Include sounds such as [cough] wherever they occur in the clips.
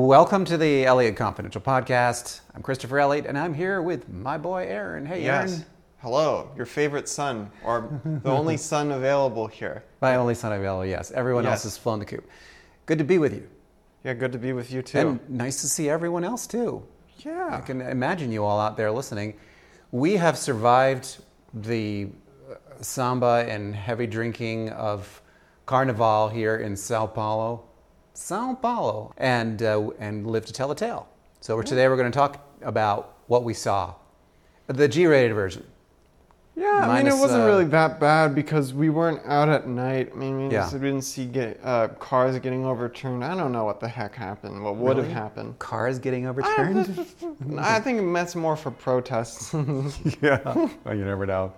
Welcome to the Elliott Confidential Podcast. I'm Christopher Elliott, and I'm here with my boy Aren. Hey, Yes. Aren. Hello, your favorite son, or the only [laughs] son available here. My only son available, yes. Everyone else has flown the coop. Good to be with you. Yeah, good to be with you too. And nice to see everyone else, too. Yeah, I can imagine you all out there listening. We have survived the uh, samba and heavy drinking of Carnival here in Sao Paulo, Sao Paulo, and uh, and live to tell the tale. So we're, today we're going to talk about what we saw, the G-rated version. Yeah, I mean, Minus, it wasn't uh, really that bad because we weren't out at night. I mean, we, Yeah. just didn't see get, uh, cars getting overturned. I don't know what the heck happened, what would have happened. Cars getting overturned. [laughs] I think that's more for protests. [laughs] yeah, well, you never know.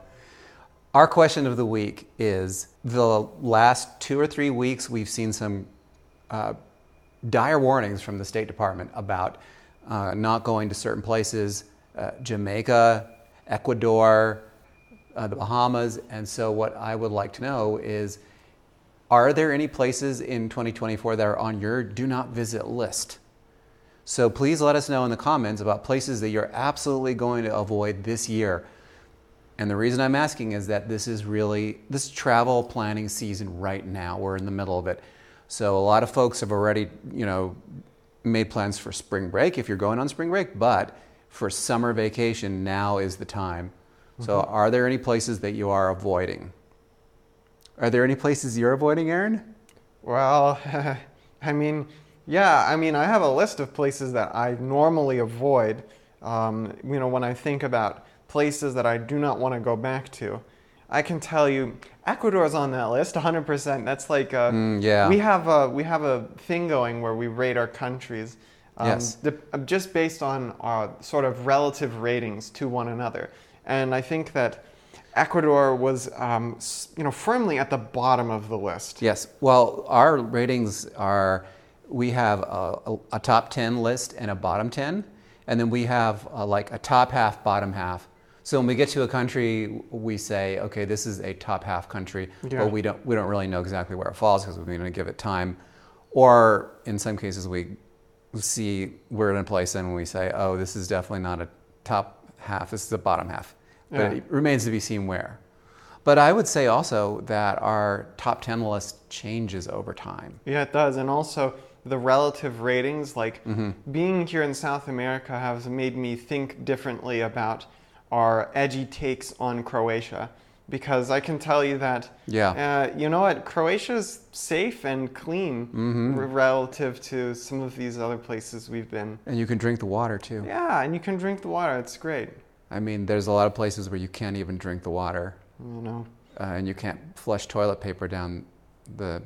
Our question of the week is: the last two or three weeks, we've seen some uh, dire warnings from the State Department about uh, not going to certain places, uh, Jamaica, Ecuador, uh, the Bahamas. And so, what I would like to know is are there any places in 2024 that are on your do not visit list? So, please let us know in the comments about places that you're absolutely going to avoid this year. And the reason I'm asking is that this is really this travel planning season right now. We're in the middle of it. So a lot of folks have already, you know, made plans for spring break if you're going on spring break, but for summer vacation now is the time. So are there any places that you are avoiding? Are there any places you're avoiding, Aren? Well, [laughs] I mean, yeah, I mean, I have a list of places that I normally avoid. Um, you know, when I think about places that I do not want to go back to, I can tell you Ecuador is on that list, 100%. That's like uh, Mm, yeah. we have a we have a thing going where we rate our countries. Um, Yes. the- uh, just based on our sort of relative ratings to one another, and I think that Ecuador was, um, you know, firmly at the bottom of the list. Yes. Well, our ratings are we have a, a, a top 10 list and a bottom 10, and then we have uh like a top half, bottom half. So when we get to a country, we say, okay, this is a top half country, Yeah. but we don't we don't really know exactly where it falls because we're going to give it time. Or in some cases, we see we're in a place and we say, oh, this is definitely not a top half. This is a bottom half. But Yeah. it remains to be seen where. But I would say also that our top 10 list changes over time. Yeah, it does. And also the relative ratings, like Mm-hmm. being here in South America has made me think differently about our edgy takes on Croatia. Because I can tell you that, Yeah. uh, you know what, Croatia's safe and clean Mm-hmm. relative to some of these other places we've been. And you can drink the water too. Yeah, and you can drink the water. It's great. I mean, there's a lot of places where you can't even drink the water You know. uh, and you can't flush toilet paper down the,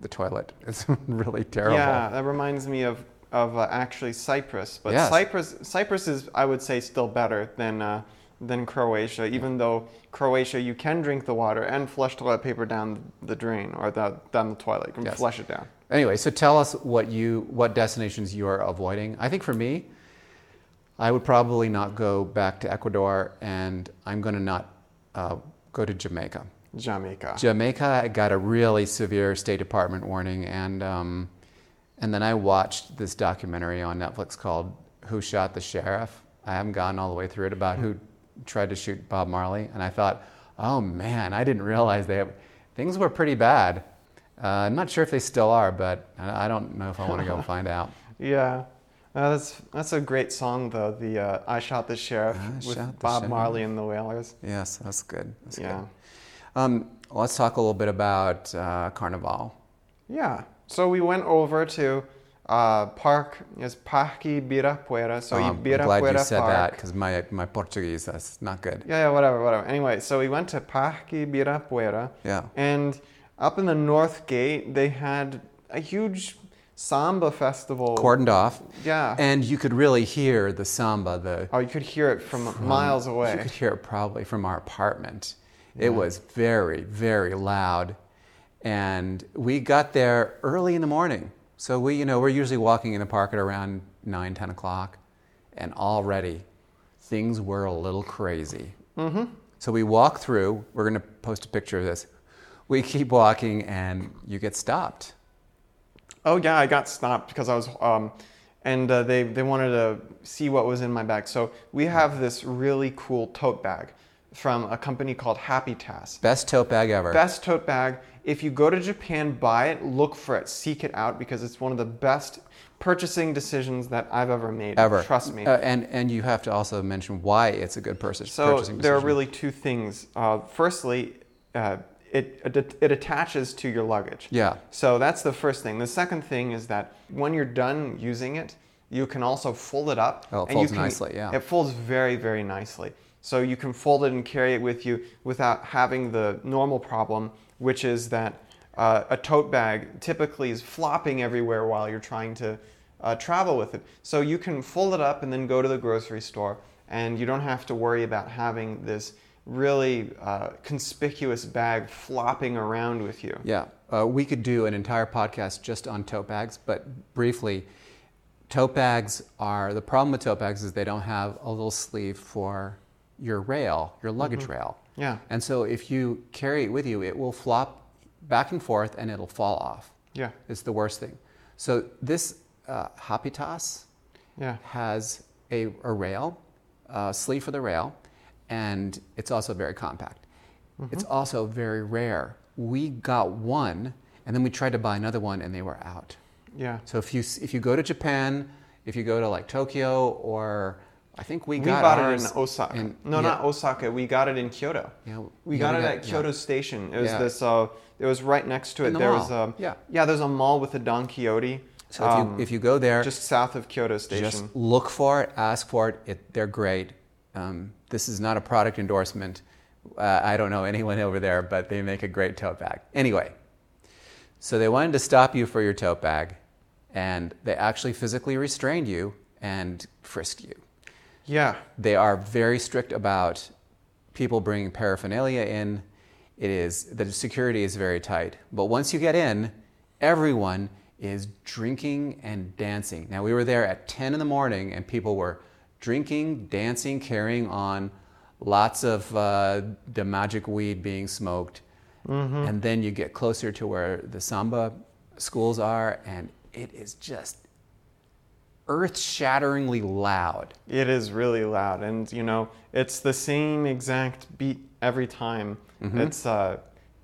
the toilet. [laughs] It's really terrible. Yeah, that reminds me of of uh, actually Cyprus. But Yes. Cyprus Cyprus is I would say still better than uh, than Croatia. Even though Croatia you can drink the water and flush toilet paper down the drain or the, down the toilet. You can Yes. flush it down. Anyway, so tell us what you what destinations you are avoiding. I think for me, I would probably not go back to Ecuador, and I'm going to not uh, go to Jamaica. Jamaica. Jamaica got a really severe State Department warning, and um, and then I watched this documentary on Netflix called "Who Shot the Sheriff." I haven't gotten all the way through it about who tried to shoot Bob Marley, and I thought, oh man, I didn't realize they things were pretty bad. Uh, I'm not sure if they still are, but I I don't know if I want to go [laughs] find out. yeah. Uh, that's that's a great song though. The uh, I shot the sheriff I with the Bob Sheriff. Marley and the Wailers. Yes, that's good. That's Yeah. good. Um, let's talk a little bit about uh, Carnival. Yeah. So we went over to uh, Park is Parque Ibirapuera. So Um, I'm glad you said Park. that because my, my Portuguese that's not good. Yeah, yeah, whatever, whatever. Anyway, so we went to Parque Ibirapuera, Yeah. and up in the North Gate, they had a huge samba festival. Cordoned off, Yeah. and you could really hear the samba. The oh, you could hear it from, from- miles away. You could hear it probably from our apartment. It was very, very loud, and we got there early in the morning. So we, you know, we're usually walking in the park at around nine, ten o'clock, and already things were a little crazy. Mm-hmm. So we walk through. We're going to post a picture of this. We keep walking, and you get stopped Oh yeah, I got stopped because I was, um, and uh, they they wanted to see what was in my bag. So we have this really cool tote bag from a company called Hapitas. Best tote bag ever. Best tote bag. If you go to Japan, buy it, look for it, seek it out because it's one of the best purchasing decisions that I've ever made. ever. Trust me. Uh, and and you have to also mention why it's a good purchase, So purchasing there are really two things. Uh, firstly, uh, it, it it attaches to your luggage. Yeah. So that's the first thing. The second thing is that when you're done using it, you can also fold it up. Oh, it and you folds can- nicely, yeah. It folds very very nicely. So you can fold it and carry it with you without having the normal problem, which is that uh, a tote bag typically is flopping everywhere while you're trying to uh, travel with it. So you can fold it up and then go to the grocery store, and you don't have to worry about having this really uh, conspicuous bag flopping around with you. Yeah, uh, we could do an entire podcast just on tote bags, but briefly, tote bags are the problem with tote bags is they don't have a little sleeve for your rail, your luggage rail. Yeah. And so if you carry it with you, it will flop back and forth and it'll fall off. Yeah. It's the worst thing. So this uh, Hapitas Yeah. has a, a rail, a sleeve for the rail, and it's also very compact. It's also very rare. We got one, and then we tried to buy another one, and they were out. Yeah. So if you if you go to Japan, if you go to like Tokyo or I think we We got bought it in Osaka. in- no, yeah. not Osaka. We got it in Kyoto. Yeah, We yeah, got we it got- at yeah. Kyoto Station. It was Yeah. this. Uh, it was right next to it. The there mall. was a Yeah. yeah. There's a mall with a Don Quijote. So if, um, you, if you go there, just south of Kyoto Station. Just look for it, ask for it. it they're great. Um, this is not a product endorsement. Uh, I don't know anyone over there, but they make a great tote bag. Anyway, so they wanted to stop you for your tote bag, and they actually physically restrained you and frisked you. Yeah. They are very strict about people bringing paraphernalia in. It is the security is very tight, but once you get in, everyone is drinking and dancing. Now we were there at 10 in the morning, and people were drinking, dancing, carrying on, lots of uh, the magic weed being smoked, and then you get closer to where the samba schools are, and it is just earth-shatteringly loud. It is really loud, and you know, it's the same exact beat every time. Mm-hmm. It's uh,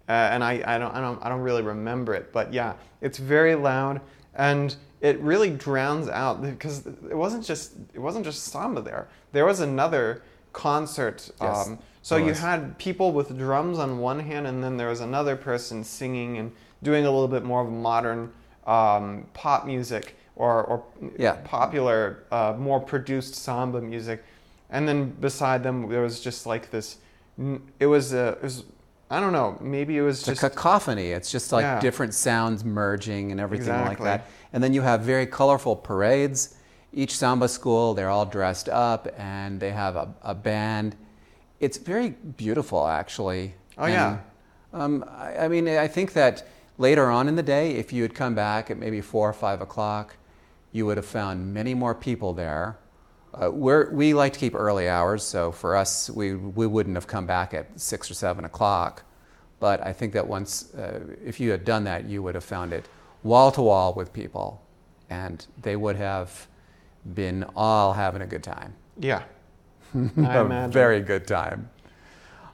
uh, and I, I don't I don't I don't really remember it, but yeah, it's very loud, and it really drowns out because it wasn't just it wasn't just samba there. There was another concert. Yes, um, so you had people with drums on one hand, and then there was another person singing and doing a little bit more of modern um, pop music or, or Yeah. popular, uh, more produced samba music. And then beside them, there was just like this. It was, uh, it was I don't know, maybe it was It's a just. cacophony. It's just like Yeah. different sounds merging and everything like that. And then you have very colorful parades. Each samba school, they're all dressed up and they have a, a band. It's very beautiful, actually. Oh, And, yeah. Um, I, I mean, I think that later on in the day, if you had come back at maybe four or five o'clock, you would have found many more people there. Uh, we're, we like to keep early hours, so for us, we, we wouldn't have come back at six or seven o'clock. But I think that once, uh, if you had done that, you would have found it wall to wall with people, and they would have been all having a good time. yeah. [laughs] I a imagine. very good time.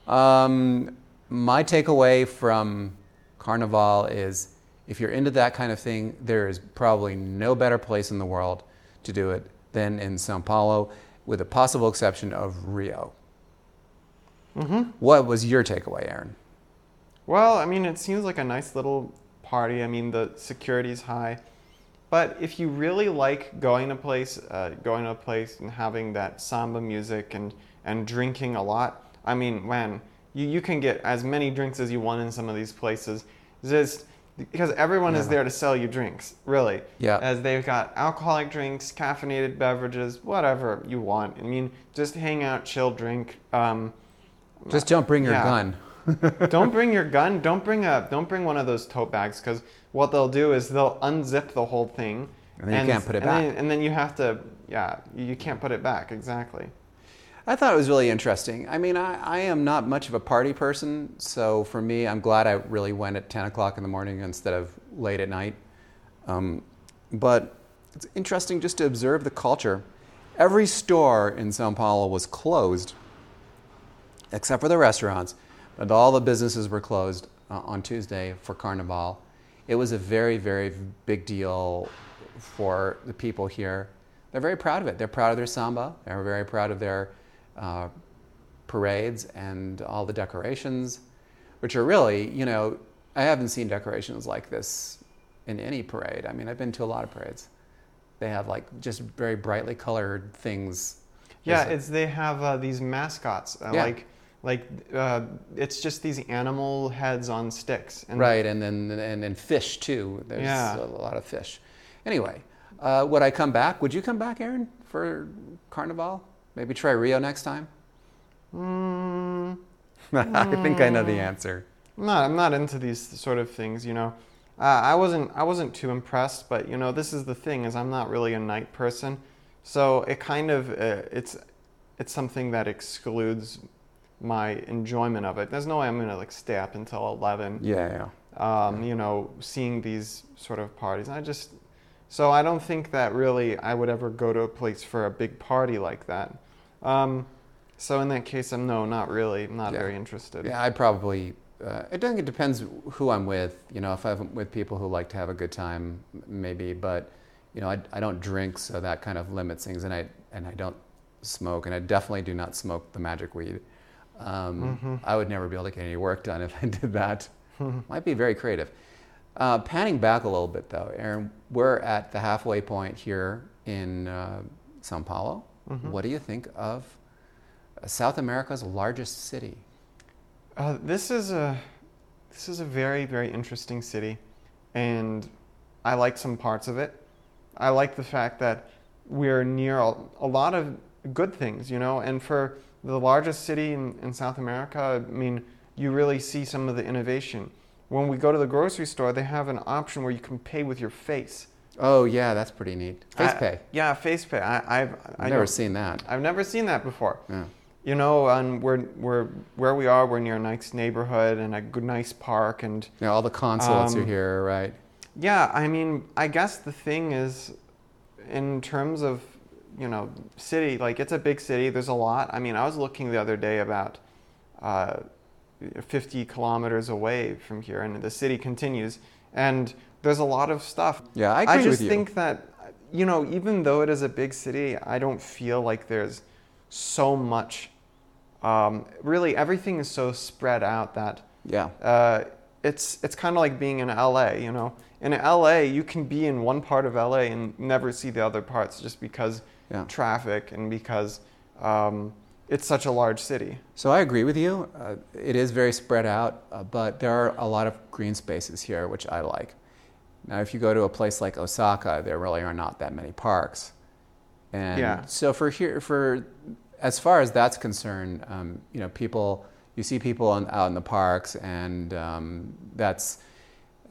Um, my takeaway from Carnival is if you're into that kind of thing, there is probably no better place in the world to do it than in Sao Paulo, with the possible exception of Rio. hmm What was your takeaway, Aren? Well, I mean, it seems like a nice little party. I mean, the security's high. But if you really like going to a place, uh, going to a place and having that samba music and, and drinking a lot, I mean, man, you, you can get as many drinks as you want in some of these places. Just because everyone is there to sell you drinks, really. Yeah. As they've got alcoholic drinks, caffeinated beverages, whatever you want. I mean, just hang out, chill, drink. Um, Just don't bring your Yeah. gun. [laughs] don't bring your gun. [laughs] Don't bring a. Don't bring one of those tote bags because what they'll do is they'll unzip the whole thing, And then you can't put it and back. Then, and then you have to. Yeah, you can't put it back exactly. I thought it was really interesting. I mean, I, I am not much of a party person, so for me, I'm glad I really went at 10 o'clock in the morning instead of late at night. Um, but it's interesting just to observe the culture. Every store in Sao Paulo was closed, except for the restaurants, but all the businesses were closed uh, on Tuesday for Carnival. It was a very, very big deal for the people here. They're very proud of it. They're proud of their samba. They're very proud of their uh, parades and all the decorations, which are really, you know, I haven't seen decorations like this in any parade. I mean, I've been to a lot of parades. They have like just very brightly colored things. Yeah, it's they have uh, these mascots uh, Yeah. like like uh, it's just these animal heads on sticks. And right, and then and then fish too. There's Yeah. a lot of fish. Anyway, uh, would I come back? Would you come back, Aren, for Carnival? Maybe try Rio next time. Mm, [laughs] I think I know the answer. I'm not I'm not into these sort of things, you know. Uh, I wasn't I wasn't too impressed, but you know this is the thing is I'm not really a night person, so it kind of uh, it's it's something that excludes my enjoyment of it. There's no way I'm gonna like stay up until eleven. Yeah, yeah. um, you know, seeing these sort of parties. I just, so I don't think that really I would ever go to a place for a big party like that. Um, so in that case, I'm no, not really, not Yeah. very interested. Yeah, I'd probably. Uh, I think it depends who I'm with. You know, if I'm with people who like to have a good time, maybe. But you know, I, I don't drink, so that kind of limits things. And I and I don't smoke, and I definitely do not smoke the magic weed. Um, Mhm. I would never be able to get any work done [laughs] if I did that. [laughs] Might be very creative. Uh, panning back a little bit, though, Aren, we're at the halfway point here in uh, Sao Paulo. Mhm. What do you think of uh, South America's largest city? Uh, this is a, this is a very very interesting city, and I like some parts of it. I like the fact that we're near a, a lot of good things, you know, and for the largest city in, in South America, I mean, you really see some of the innovation. When we go to the grocery store, they have an option where you can pay with your face. Oh yeah, that's pretty neat. Face I- pay. Yeah, face pay. I, I've I I've never seen that. I've never seen that before. Yeah. You know, and we're we're where we are. We're near a nice neighborhood and a good, nice park, and Yeah, all the consulates are Um, here, right? Yeah, I mean, I guess the thing is, in terms of, you know, city, like it's a big city, there's a lot. I mean, I was looking the other day about uh, 50 kilometers away from here, and the city continues, and there's a lot of stuff. Yeah, I agree just with you. think that, you know, even though it is a big city, I don't feel like there's so much. Um, really, everything is so spread out that Yeah. uh, it's it's kind of like being in LA. You know, in LA, you can be in one part of LA and never see the other parts just because Yeah. traffic and because um, it's such a large city. So I agree with you. Uh, it is very spread out, uh, but there are a lot of green spaces here, which I like. Now, if you go to a place like Osaka, there really are not that many parks. And Yeah. so for here, for as far as that's concerned, um, you know, people, you see people on, out in the parks, and um, that's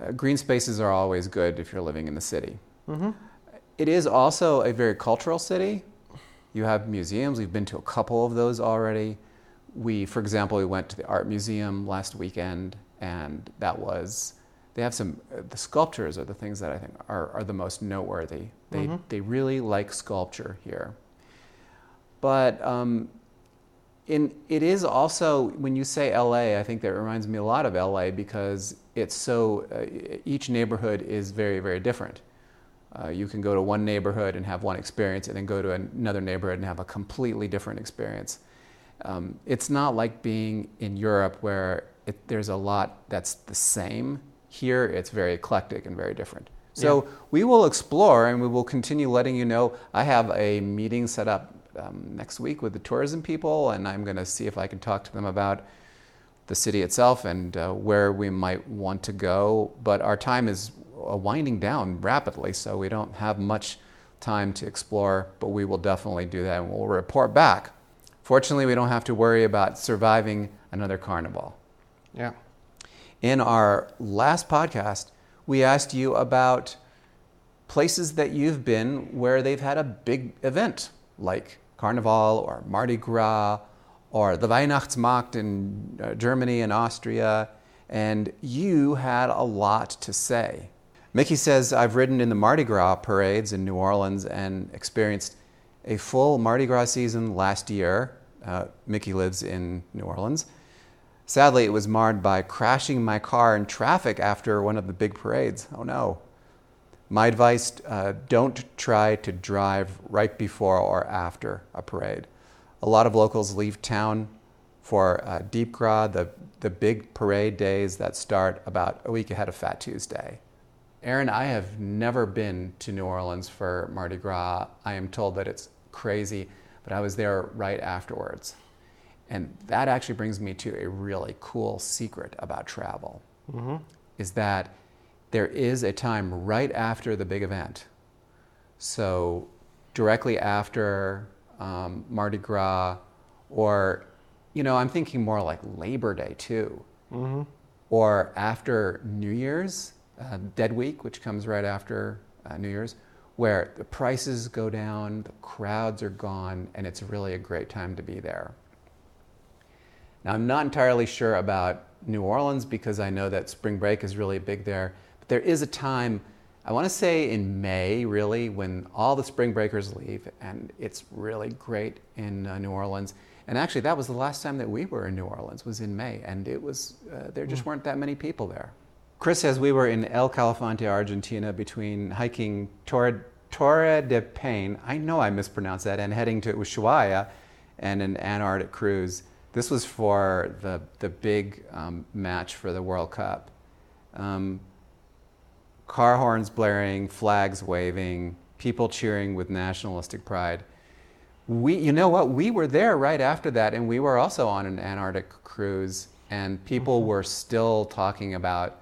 uh, green spaces are always good if you're living in the city. Mm-hmm. It is also a very cultural city. You have museums. We've been to a couple of those already. We, for example, we went to the art museum last weekend, and that was. They have some. Uh, the sculptures are the things that I think are, are the most noteworthy. They Mhm. they really like sculpture here. But um, in it is also when you say LA, I think that reminds me a lot of LA because it's so uh, each neighborhood is very very different. Uh, you can go to one neighborhood and have one experience, and then go to another neighborhood and have a completely different experience. Um, it's not like being in Europe where it, there's a lot that's the same. Here, it's very eclectic and very different. So we will explore, and we will continue letting you know. I have a meeting set up um, next week with the tourism people, and I'm going to see if I can talk to them about the city itself and uh, where we might want to go. But our time is uh, winding down rapidly, so we don't have much time to explore, but we will definitely do that and we'll report back. Fortunately, we don't have to worry about surviving another carnival. Yeah. In our last podcast, we asked you about places that you've been where they've had a big event, like Carnival or Mardi Gras or the Weihnachtsmarkt in uh, Germany and Austria, and you had a lot to say. Mickey says, I've ridden in the Mardi Gras parades in New Orleans and experienced a full Mardi Gras season last year. Uh, Mickey lives in New Orleans. Sadly, it was marred by crashing my car in traffic after one of the big parades. Oh no. My advice uh, don't try to drive right before or after a parade. A lot of locals leave town for uh, Deep Gras, the, the big parade days that start about a week ahead of Fat Tuesday. Aren, I have never been to New Orleans for Mardi Gras. I am told that it's crazy, but I was there right afterwards. And that actually brings me to a really cool secret about travel mm-hmm. is that there is a time right after the big event. So, directly after um, Mardi Gras, or, you know, I'm thinking more like Labor Day too, mm-hmm. or after New Year's, uh, Dead Week, which comes right after uh, New Year's, where the prices go down, the crowds are gone, and it's really a great time to be there. Now, I'm not entirely sure about New Orleans because I know that spring break is really big there. But there is a time, I want to say in May, really, when all the spring breakers leave, and it's really great in uh, New Orleans. And actually, that was the last time that we were in New Orleans, was in May, and it was uh, there just mm. weren't that many people there. Chris says we were in El Calafate, Argentina, between hiking Torre, Torre de Paine, I know I mispronounced that, and heading to Ushuaia and an Antarctic cruise. This was for the, the big um, match for the World Cup. Um, car horns blaring, flags waving, people cheering with nationalistic pride. We, you know what? We were there right after that, and we were also on an Antarctic cruise, and people mm-hmm. were still talking about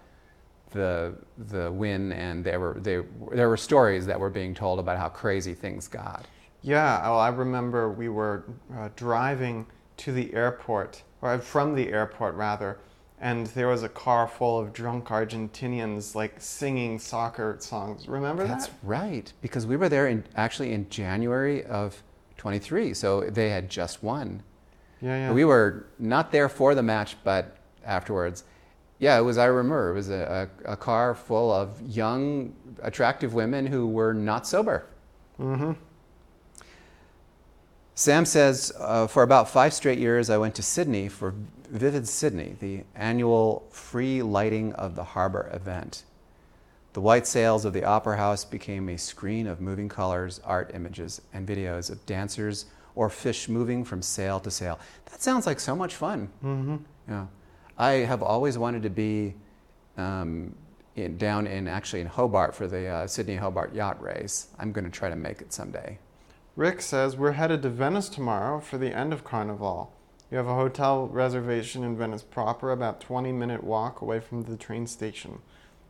the the win, and there were they, there were stories that were being told about how crazy things got. Yeah, well, I remember we were uh, driving to the airport, or from the airport rather, and there was a car full of drunk Argentinians like singing soccer songs. Remember That's that? That's right, because we were there in actually in January of 23, so they had just won. Yeah, yeah. We were not there for the match, but afterwards. Yeah, it was. I remember it was a, a, a car full of young, attractive women who were not sober. Mm-hmm. Sam says, uh, for about five straight years, I went to Sydney for Vivid Sydney, the annual free lighting of the harbor event. The white sails of the Opera House became a screen of moving colors, art images, and videos of dancers or fish moving from sail to sail. That sounds like so much fun. Mm-hmm. Yeah. I have always wanted to be um, in, down in actually in Hobart for the uh, Sydney Hobart yacht race. I'm going to try to make it someday. Rick says we're headed to Venice tomorrow for the end of Carnival. You have a hotel reservation in Venice proper, about 20 minute walk away from the train station.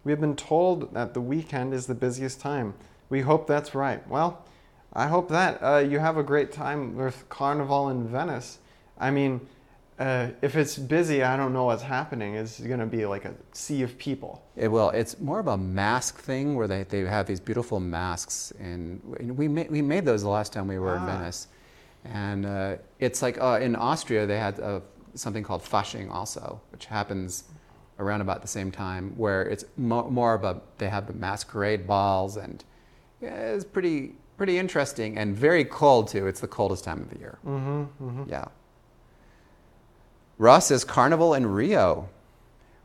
We have been told that the weekend is the busiest time. We hope that's right. Well, I hope that uh, you have a great time with Carnival in Venice. I mean, uh, if it's busy, I don't know what's happening. It's going to be like a sea of people. It will. It's more of a mask thing where they, they have these beautiful masks, and we made, we made those the last time we were ah. in Venice. And uh, it's like uh, in Austria, they had uh, something called Fasching also, which happens around about the same time, where it's mo- more of a, they have the masquerade balls, and yeah, it's pretty, pretty interesting and very cold too. It's the coldest time of the year. Mm-hmm, mm-hmm. Yeah. Ross says Carnival in Rio.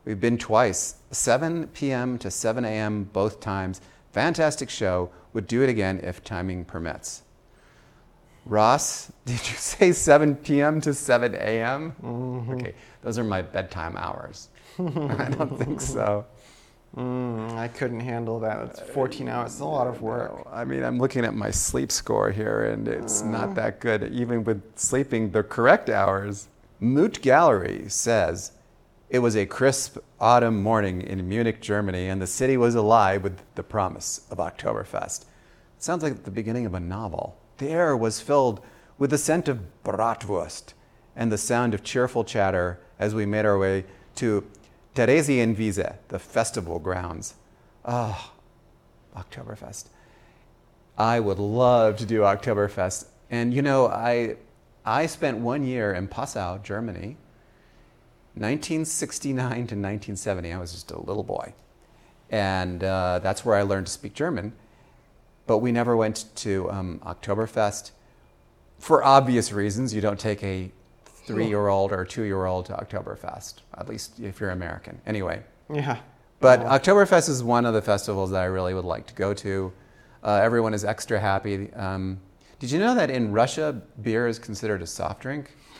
We've been twice, 7 p.m. to 7 a.m. both times. Fantastic show. Would do it again if timing permits. Ross, [laughs] did you say 7 p.m. to 7 a.m.? Mm-hmm. Okay, those are my bedtime hours. [laughs] I don't think so. Mm, I couldn't handle that. It's 14 hours. It's a lot of work. I mean, I'm looking at my sleep score here, and it's uh. not that good, even with sleeping the correct hours. Moot Gallery says it was a crisp autumn morning in Munich, Germany, and the city was alive with the promise of Oktoberfest. It sounds like the beginning of a novel. The air was filled with the scent of bratwurst and the sound of cheerful chatter as we made our way to Theresienwiese, the festival grounds. Ah, oh, Oktoberfest. I would love to do Oktoberfest. And you know, I I spent one year in Passau, Germany, 1969 to 1970. I was just a little boy. and uh, that's where I learned to speak German. But we never went to um, Oktoberfest for obvious reasons. You don't take a three-year-old or two-year-old to Oktoberfest, at least if you're American. Anyway, Yeah. but Well, Oktoberfest is one of the festivals that I really would like to go to. Uh, everyone is extra happy. Um, did you know that in Russia, beer is considered a soft drink? [laughs] [laughs]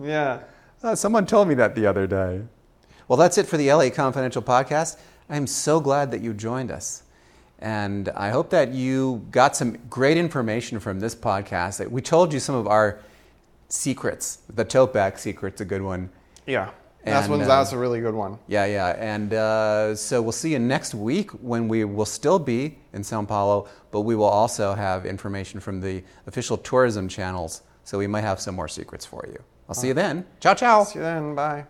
yeah. Uh, someone told me that the other day. Well, that's it for the Elliott Confidential podcast. I'm so glad that you joined us. And I hope that you got some great information from this podcast. We told you some of our secrets. The tote bag secret's a good one. Yeah. That's And, one. uh, that's a really good one. Yeah, yeah. And uh, so we'll see you next week when we will still be in Sao Paulo, but we will also have information from the official tourism channels. So we might have some more secrets for you. I'll see you then. Ciao, ciao. See you then. Bye.